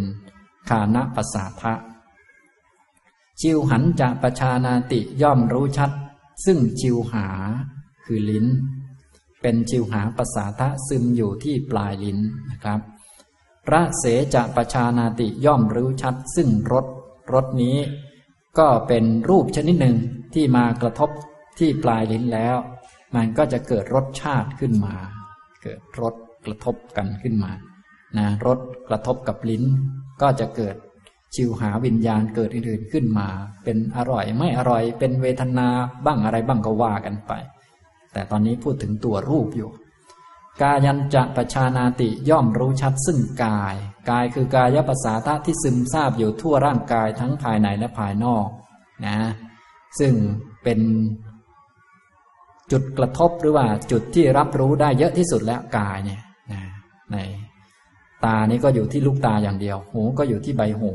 คานะภาษาทะชิวหันจะประชานาติย่อมรู้ชัด ซึ่งชิวหาคือลิ้น เป็นชิวหาภาษาทะซึมอยู่ที่ปลายลิ้นนะครับระเสจะประชานาติย่อมรู้ชัด ซึ่งรสรสนี้ ก็เป็นรูปชนิดหนึ่งที่มากระทบ ที่ปลายลิ้นแล้ว มันก็จะเกิดรสชาติขึ้นมา เกิดรสกระทบกันขึ้นมานะรสกระทบกับลิ้น ก็จะเกิดชิวหาวิญญาณเกิดอื่นๆขึ้นมา เป็นอร่อยไม่อร่อยเป็นเวทนาบ้างอะไรบ้างก็ว่ากันไป แต่ตอนนี้พูดถึงตัวรูปอยู่ กายัญจะประชานาติย่อมรู้ชัดซึ่งกาย กายคือกายภาษาทะที่ซึมซาบอยู่ทั่วร่างกายทั้งภายในและภายนอกนะ ซึ่งเป็น จุดกระทบหรือว่าจุดที่รับรู้ได้เยอะที่สุดแล้วกายเนี่ยนะในตานี้ก็อยู่ที่ลูกตาอย่างเดียว หูก็อยู่ที่ใบหู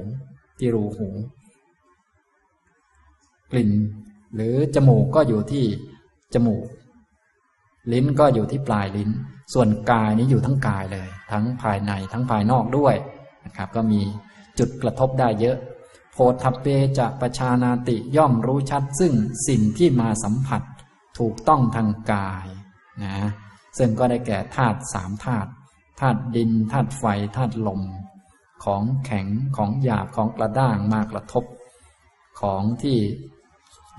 ที่รูหู กลิ่น หรือจมูกก็อยู่ที่จมูก ลิ้นก็อยู่ที่ปลายลิ้น ส่วนกายนี้อยู่ทั้งกายเลย ทั้งภายในทั้งภายนอกด้วยนะครับ ก็มีจุดกระทบได้เยอะ โพธเปจะประชานาติย่อมรู้ชัดซึ่งสิ่งที่มาสัมผัส ถูกต้องทางกายนะซึ่งก็ได้แก่ธาตุสามธาตุธาตุดินธาตุไฟธาตุลม ของแข็งของหยาบของกระด้างมากระทบ ของที่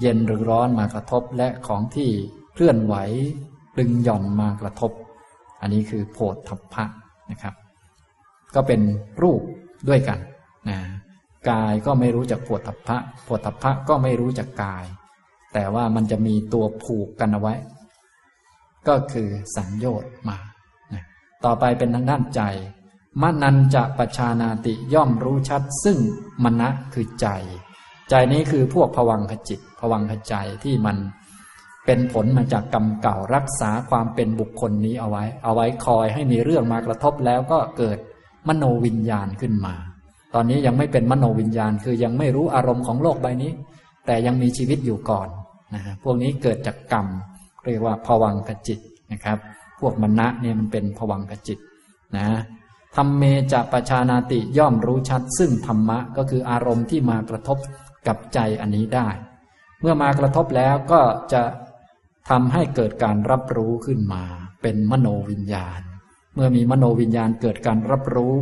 เย็นหรือร้อนมากระทบ และของที่เคลื่อนไหวดึงหย่อนมากระทบ อันนี้คือโพธพะนะครับ ก็เป็นรูปด้วยกันนะกายก็ไม่รู้จักโพธพะโพธพะก็ไม่รู้จักกาย แต่ว่ามันจะมีตัวผูกกันเอาไว้ ก็คือสัญโยชน์มา ต่อไปเป็นทางด้านใจมนันจะปชานาติย่อมรู้ชัด ซึ่งมณะคือใจ ใจนี้คือพวกผวังขจิตผวังขใจที่มันเป็นผลมาจากกรรมเก่ารักษาความเป็นบุคคลนี้เอาไว้ เอาไว้คอยให้มีเรื่องมากระทบแล้วก็เกิดมโนวิญญาณขึ้นมา ตอนนี้ยังไม่เป็นมโนวิญญาณคือยังไม่รู้อารมณ์ของโลกใบนี้ แต่ยังมีชีวิตอยู่ก่อนนะฮะพวกนี้เกิดจากกรรม เรียกว่าผวังขจิตนะครับ พวกมณะเนี่ยมันเป็นผวังขจิตนะธรรมเมจะปชานาติย่อมรู้ชัด ซึ่งธรรมะก็คืออารมณ์ที่มากระทบกับใจอันนี้ได้ เมื่อมากระทบแล้วก็จะทำให้เกิดการรับรู้ขึ้นมา เป็นมโนวิญญาณ เมื่อมีมโนวิญญาณเกิดการรับรู้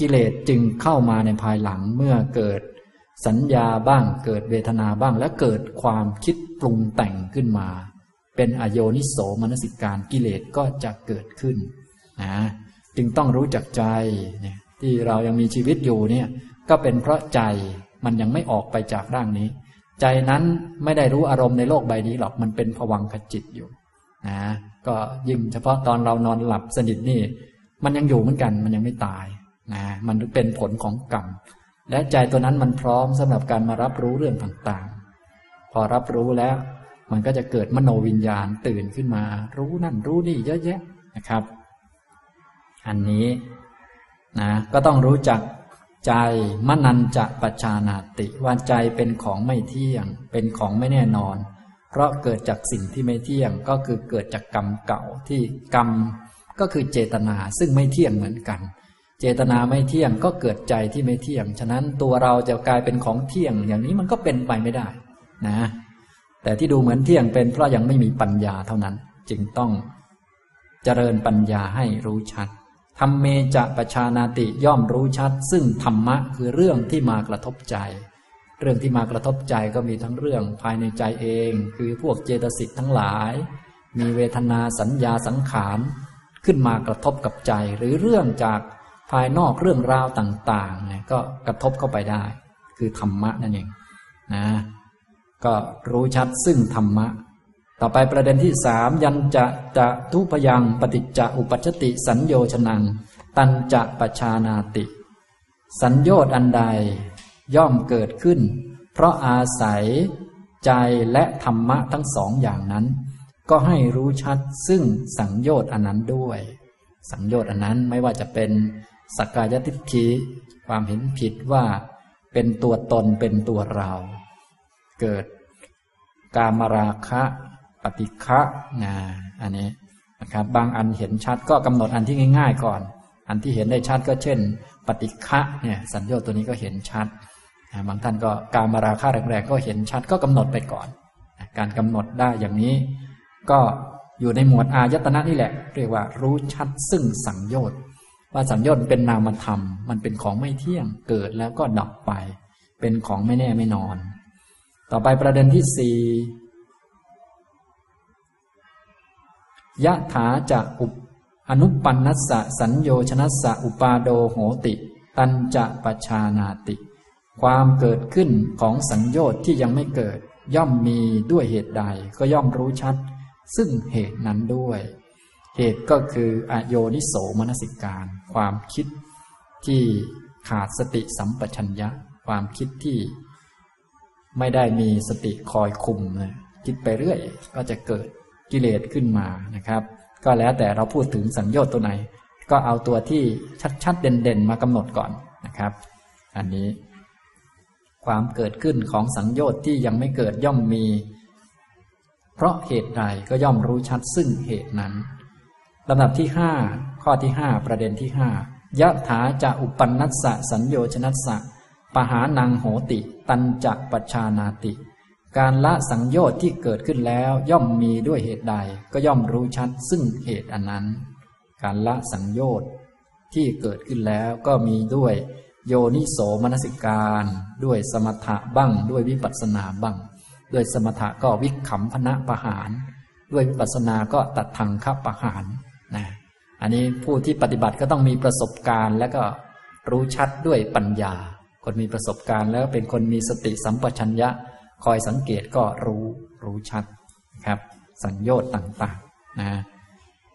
กิเลสจึงเข้ามาในภายหลังเมื่อเกิด สัญญาบ้างเกิดเวทนาบ้างและเกิดความคิดปรุงแต่งขึ้นมา เป็นอโยนิโสมนสิการกิเลสก็จะเกิดขึ้นนะจึงต้องรู้จักใจที่เรายังมีชีวิตอยู่เนี่ยก็เป็นเพราะใจมันยังไม่ออกไปจากร่างนี้ ใจนั้นไม่ได้รู้อารมณ์ในโลกใบนี้หรอกมันเป็นผวังขจิตอยู่นะก็ยิ่งเฉพาะตอนเรานอนหลับสนิทนี่ มันยังอยู่เหมือนกันมันยังไม่ตายนะมันเป็นผลของกรรม และใจตัวนั้นมันพร้อมสำหรับการมารับรู้เรื่องต่างๆ พอรับรู้แล้ว มันก็จะเกิดมโนวิญญาณตื่นขึ้นมา รู้นั่นรู้นี่เยอะแยะนะครับ อันนี้นะก็ต้องรู้จักใจมนันจะปัจจานาติว่าใจเป็นของไม่เที่ยง เป็นของไม่แน่นอน เพราะเกิดจากสิ่งที่ไม่เที่ยงก็คือเกิดจากกรรมเก่าที่กรรมก็คือเจตนาซึ่งไม่เที่ยงเหมือนกัน เจตนาไม่เที่ยงก็เกิดใจที่ไม่เที่ยง ฉะนั้นตัวเราจะกลายเป็นของเที่ยง อย่างนี้มันก็เป็นไปไม่ได้นะ แต่ที่ดูเหมือนเที่ยงเป็นเพราะยังไม่มีปัญญาเท่านั้น จึงต้องเจริญปัญญาให้รู้ชัดธรรมเมจะปชานาติย่อมรู้ชัด ซึ่งธรรมะคือเรื่องที่มากระทบใจ เรื่องที่มากระทบใจก็มีทั้งเรื่องภายในใจเอง คือพวกเจตสิกทั้งหลาย มีเวทนาสัญญาสังขารขึ้นมากระทบกับใจหรือเรื่องจาก ภายนอกเรื่องราวต่างๆเนี่ยก็กระทบเข้าไปได้ คือธรรมะนั่นเองนะก็รู้ชัดซึ่งธรรมะ ต่อไปประเด็นที่สามยันจะจะทุพยังปฏิจจอุปัชติสัญโยชนัง ตันจะปชานาติ สัญโยชน์อันใดย่อมเกิดขึ้น เพราะอาศัยใจและธรรมะทั้งสองอย่างนั้น ก็ให้รู้ชัดซึ่งสังโยชน์อันนั้นด้วย สังโยชน์อันนั้นไม่ว่าจะเป็น สักกายทิฏฐิความเห็นผิดว่าเป็นตัวตนเป็นตัวเรา เกิดกามราคะปฏิฆะนะอันนี้นะครับบางอันเห็นชัดก็กำหนดอันที่ง่าย ๆ ก่อน อันที่เห็นได้ชัดก็เช่น ปฏิฆะเนี่ยสัญญาตัวนี้ก็เห็นชัดบางท่านก็การมาราคาแรงๆก็เห็นชัดก็กำหนดไปก่อน การกำหนดได้อย่างนี้ ก็อยู่ในหมวดอายตนะนี่แหละ เรียกว่ารู้ชัดซึ่งสังโยชน์ ว่าสังโยชน์เป็นนามธรรม มันเป็นของไม่เที่ยงเกิดแล้วก็ดับไป เป็นของไม่แน่ไม่นอน ต่อไปประเด็นที่สี่ยะถาจะอุปอนุปันนัสสะสัญโยชนัสสะอุปาโดโหติ ตันจะปชานาติ ความเกิดขึ้นของสัญโยชน์ที่ยังไม่เกิด ย่อมมีด้วยเหตุใดก็ย่อมรู้ชัด ซึ่งเหตุนั้นด้วย เหตุก็คืออโยนิโสมนสิการ ความคิดที่ขาดสติสัมปชัญญะ ความคิดที่ไม่ได้มีสติคอยคุมนะคิดไปเรื่อย ก็จะเกิดกิเลสขึ้นมานะครับ ก็แล้วแต่เราพูดถึงสัญญาตัวไหน ก็เอาตัวที่ชัดๆ เด่นๆ มากำหนดก่อนนะครับ อันนี้ความเกิดขึ้นของสังโยชน์ที่ยังไม่เกิดย่อมมี เพราะเหตุใดก็ย่อมรู้ชัดซึ่งเหตุนั้น ลำดับที่ห้าข้อที่ห้าประเด็นที่ห้ายะถาจะอุปนัสสะสัญโยชนัสสะปหานังโหติ ตันจักปชานาติ การละสังโยชน์ที่เกิดขึ้นแล้วย่อมมีด้วยเหตุใดก็ย่อมรู้ชัดซึ่งเหตุอันนั้น การละสังโยชน์ที่เกิดขึ้นแล้วก็มีด้วยโยนิโสมนสิการ ด้วยสมถะบ้าง ด้วยวิปัสสนาบ้าง ด้วยสมถะก็วิขำพนะประหาร ด้วยวิปัสสนาก็ตัดทางคับประหาร อันนี้ผู้ที่ปฏิบัติก็ต้องมีประสบการณ์และก็รู้ชัดด้วยปัญญา คนมีประสบการณ์แล้วเป็นคนมีสติสัมปชัญญะ คอยสังเกตก็รู้รู้ชัดครับ สัญญาต่างๆนะ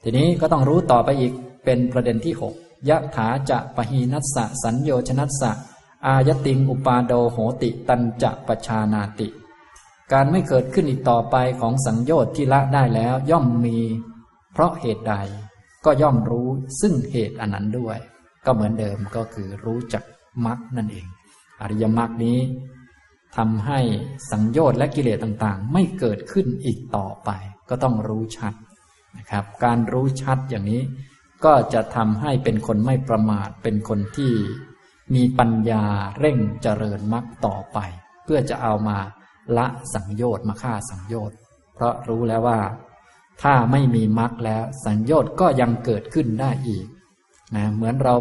ทีนี้ก็ต้องรู้ต่อไปอีกเป็นประเด็นที่หกยะถาจะปะหีนัสสะสัญโยชนัสสะอายติงอุปาโดโหติตันจะปชานาติ การไม่เกิดขึ้นอีกต่อไปของสังโยชน์ที่ละได้แล้วย่อมมี เพราะเหตุใด ก็ย่อมรู้ซึ่งเหตุอันนั้นด้วย ก็เหมือนเดิมก็คือรู้จักมรรคนั่นเอง อริยมรรคนี้ทำให้สังโยชน์และกิเลสต่างๆ ไม่เกิดขึ้นอีกต่อไป ก็ต้องรู้ชัดนะครับ การรู้ชัดอย่างนี้ ก็จะทำให้เป็นคนไม่ประมาท เป็นคนที่มีปัญญาเร่งเจริญมรรคต่อไป เพื่อจะเอามาละสังโยชน์มาฆ่าสังโยชน์ เพราะรู้แล้วว่า ถ้าไม่มีมรรคแล้ว สังโยชน์ก็ยังเกิดขึ้นได้อีกนะเหมือนเรา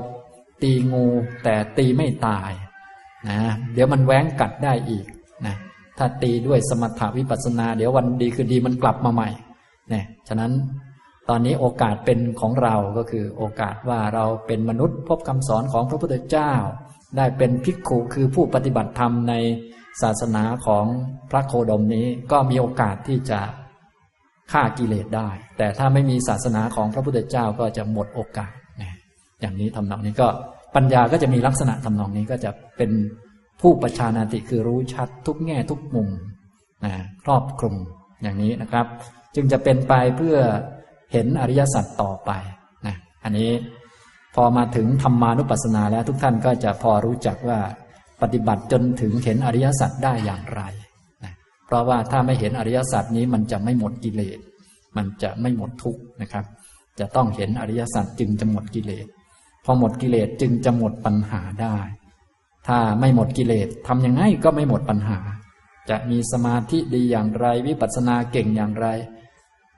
ตีงูแต่ตีไม่ตายนะเดี๋ยวมันแหว้งกัดได้อีกนะถ้าตีด้วยสมถาวิปัสสนา เดี๋ยววันดีคือดีมันกลับมาใหม่เนี่ยฉะนั้นตอนนี้โอกาสเป็นของเราก็คือโอกาสว่าเราเป็นมนุษย์พบคำสอนของพระพุทธเจ้า ได้เป็นภิกขุคือผู้ปฏิบัติธรรมในศาสนาของพระโคดมนี้ก็มีโอกาสที่จะ ฆ่ากิเลสได้ แต่ถ้าไม่มีศาสนาของพระพุทธเจ้าก็จะหมดโอกาสนะอย่างนี้ทำนองนี้ก็ปัญญาก็จะมีลักษณะทำนองนี้ก็จะเป็นผู้ประชานาติคือรู้ชัดทุกแง่ทุกมุมนะครอบคลุมอย่างนี้นะครับ จึงจะเป็นไปเพื่อเห็นอริยสัจต่อไปนะอันนี้พอมาถึงธรรมานุปัสสนาแล้วทุกท่านก็จะพอรู้จักว่าปฏิบัติจนถึงเห็นอริยสัจได้อย่างไร เพราะว่าถ้าไม่เห็นอริยสัจนี้มันจะไม่หมดกิเลส มันจะไม่หมดทุกข์นะครับ จะต้องเห็นอริยสัจจึงจะหมดกิเลส พอหมดกิเลสจึงจะหมดปัญหาได้ ถ้าไม่หมดกิเลสทำยังไงก็ไม่หมดปัญหา จะมีสมาธิดีอย่างไรวิปัสสนาเก่งอย่างไร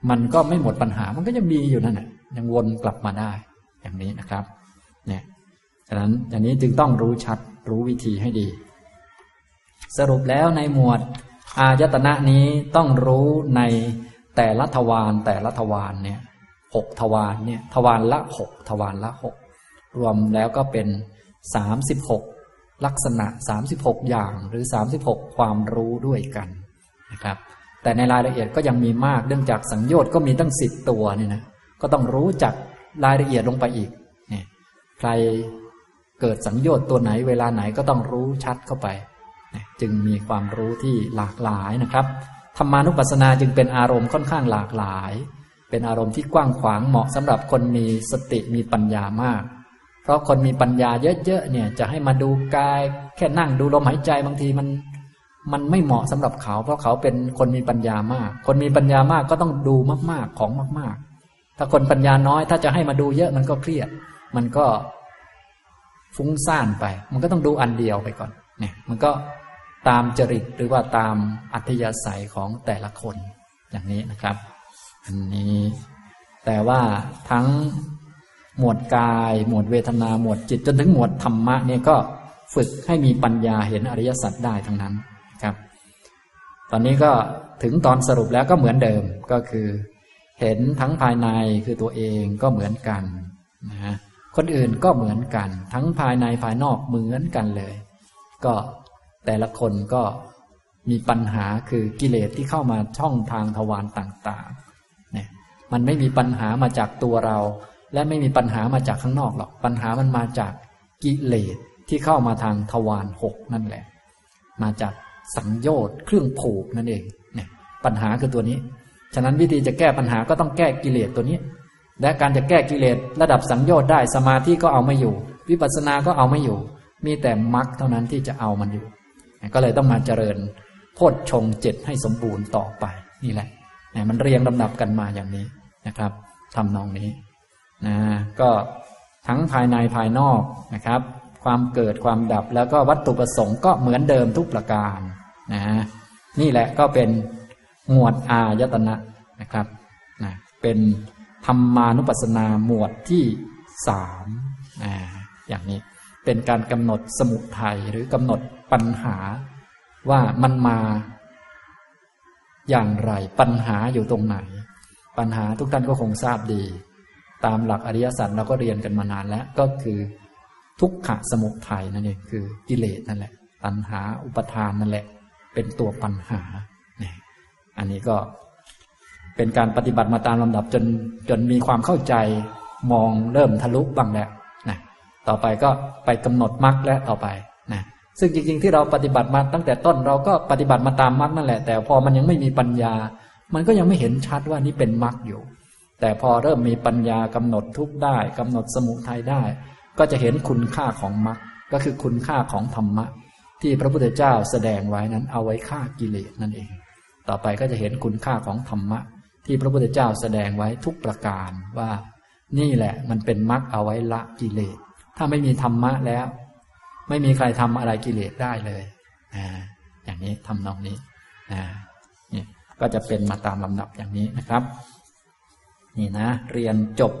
มันก็ไม่หมดปัญหา มันก็ยังมีอยู่นั่นแหละยังวนกลับมาได้ อย่างนี้นะครับเนี่ยฉะนั้นอย่างนี้จึงต้องรู้ชัดรู้วิธีให้ดี สรุปแล้วในหมวด อายตนะนี้ต้องรู้ในแต่ละทวารแต่ละทวารเนี่ยหกทวารเนี่ยทวารละหกทวารละหกรวมแล้วก็เป็นสามสิบหกลักษณะสามสิบหกอย่างหรือสามสิบหกความรู้ด้วยกันนะครับ แต่ในรายละเอียดก็ยังมีมากเนื่องจากสังโยชน์ก็มีตั้งสิบตัวนี่นะก็ต้องรู้จักรายละเอียดลงไปอีกเนี่ยใครเกิดสังโยชน์ตัวไหนเวลาไหนก็ต้องรู้ชัดเข้าไป จึงมีความรู้ที่หลากหลายนะครับธรรมานุปัสสนาจึงเป็นอารมณ์ค่อนข้างหลากหลาย เป็นอารมณ์ที่กว้างขวางเหมาะสำหรับคนมีสติมีปัญญามาก เพราะคนมีปัญญาเยอะๆเนี่ยจะให้มาดูกาย แค่นั่งดูลมหายใจบางทีมัน มันไม่เหมาะสำหรับเขา เพราะเขาเป็นคนมีปัญญามาก คนมีปัญญามากก็ต้องดูมากๆของมาก ๆ ถ้าคนปัญญาน้อย ถ้าจะให้มาดูเยอะมันก็เครียด มันก็ฟุ้งซ่านไป มันก็ต้องดูอันเดียวไปก่อน เนี่ย มันก็ ตามจริตหรือว่าตามอัธยาศัยของแต่ละคนอย่างนี้นะครับ อันนี้ แต่ว่าทั้งหมวดกาย หมวดเวทนาหมวดจิตจนถึงหมวดธรรมะเนี่ยก็ฝึกให้มีปัญญาเห็นอริยสัจได้ทั้งนั้นครับ ตอนนี้ก็ถึงตอนสรุปแล้วก็เหมือนเดิมก็คือ เห็นทั้งภายในคือตัวเองก็เหมือนกันนะคนอื่นก็เหมือนกัน ทั้งภายในภายนอกเหมือนกันเลย ก็ แต่ละคนก็มีปัญหาคือกิเลสที่เข้ามาช่องทางทวารต่างๆเนี่ยมันไม่มีปัญหามาจากตัวเรา และไม่มีปัญหามาจากข้างนอกหรอก ปัญหามันมาจากกิเลสที่เข้ามาทางทวารหกนั่นแหละ มาจากสังโยชน์เครื่องผูกนั่นเองเนี่ยปัญหาคือตัวนี้ ฉะนั้นวิธีจะแก้ปัญหาก็ต้องแก้กิเลสตัวนี้ และการจะแก้กิเลสระดับสังโยชน์ได้สมาธิก็เอาไม่อยู่ วิปัสสนาก็เอาไม่อยู่ มีแต่มรรคเท่านั้นที่จะเอามันอยู่ ก็เลยต้องมาเจริญโพชฌงเจ็ดให้สมบูรณ์ต่อไปนี่แหละมันเรียงลำดับกันมาอย่างนี้นะครับทำนองนี้นะก็ทั้งภายในภายนอกนะครับ ความเกิดความดับแล้วก็วัตถุประสงค์ก็เหมือนเดิมทุกประการนะนี่แหละก็เป็นหมวดอายตนะนะครับนะเป็นธรรมานุปัสสนาหมวดที่สามนะอย่างนี้เป็นการกำหนดสมุทัยหรือกำหนด ปัญหาว่ามันมาอย่างไร ปัญหาอยู่ตรงไหน ปัญหาทุกท่านก็คงทราบดี ตามหลักอริยสัจเราก็เรียนกันมานานแล้ว ก็คือ ทุกขะสมุทัยนั่นเองคือกิเลสนั่นแหละ ปัญหาอุปทานนั่นแหละ เป็นตัวปัญหาเนี่ยอันนี้ก็เป็นการปฏิบัติมาตามลำดับจนจนมีความเข้าใจมองเริ่มทะลุบ้างแล้วนะต่อไปก็ไปกำหนดมรรคและต่อไป ซึ่งจริง ๆ ที่เราปฏิบัติมาตั้งแต่ต้นเราก็ปฏิบัติมาตามมรรคนั่นแหละ แต่พอมันยังไม่มีปัญญา มันก็ยังไม่เห็นชัดว่านี่เป็นมรรคอยู่ แต่พอเริ่มมีปัญญากำหนดทุกได้กำหนดสมุทัยได้ ก็จะเห็นคุณค่าของมรรคก็คือคุณค่าของธรรมะ ที่พระพุทธเจ้าแสดงไว้นั้นเอาไว้ฆ่ากิเลสนั่นเอง ต่อไปก็จะเห็นคุณค่าของธรรมะ ที่พระพุทธเจ้าแสดงไว้ทุกประการว่า นี่แหละมันเป็นมรรคเอาไว้ละกิเลส ถ้าไม่มีธรรมะแล้ว ไม่มีใครทำอะไรกิเลสได้เลยอ่าอย่างนี้ทำนองนี้อ่านี่ก็จะเป็นมาตามลำดับอย่างนี้นะครับ นี่นะ เรียนจบ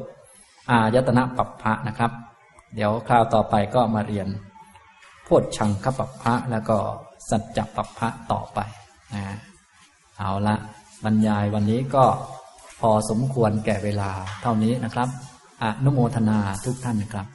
อายตนะปัปพะนะครับ เดี๋ยวคราวต่อไปก็มาเรียนโพชชังคปัปพะแล้วก็สัจจปัปพะต่อไปนะเอาละบรรยายวันนี้ก็พอสมควรแก่เวลาเท่านี้นะครับ อนุโมทนาทุกท่านนะครับ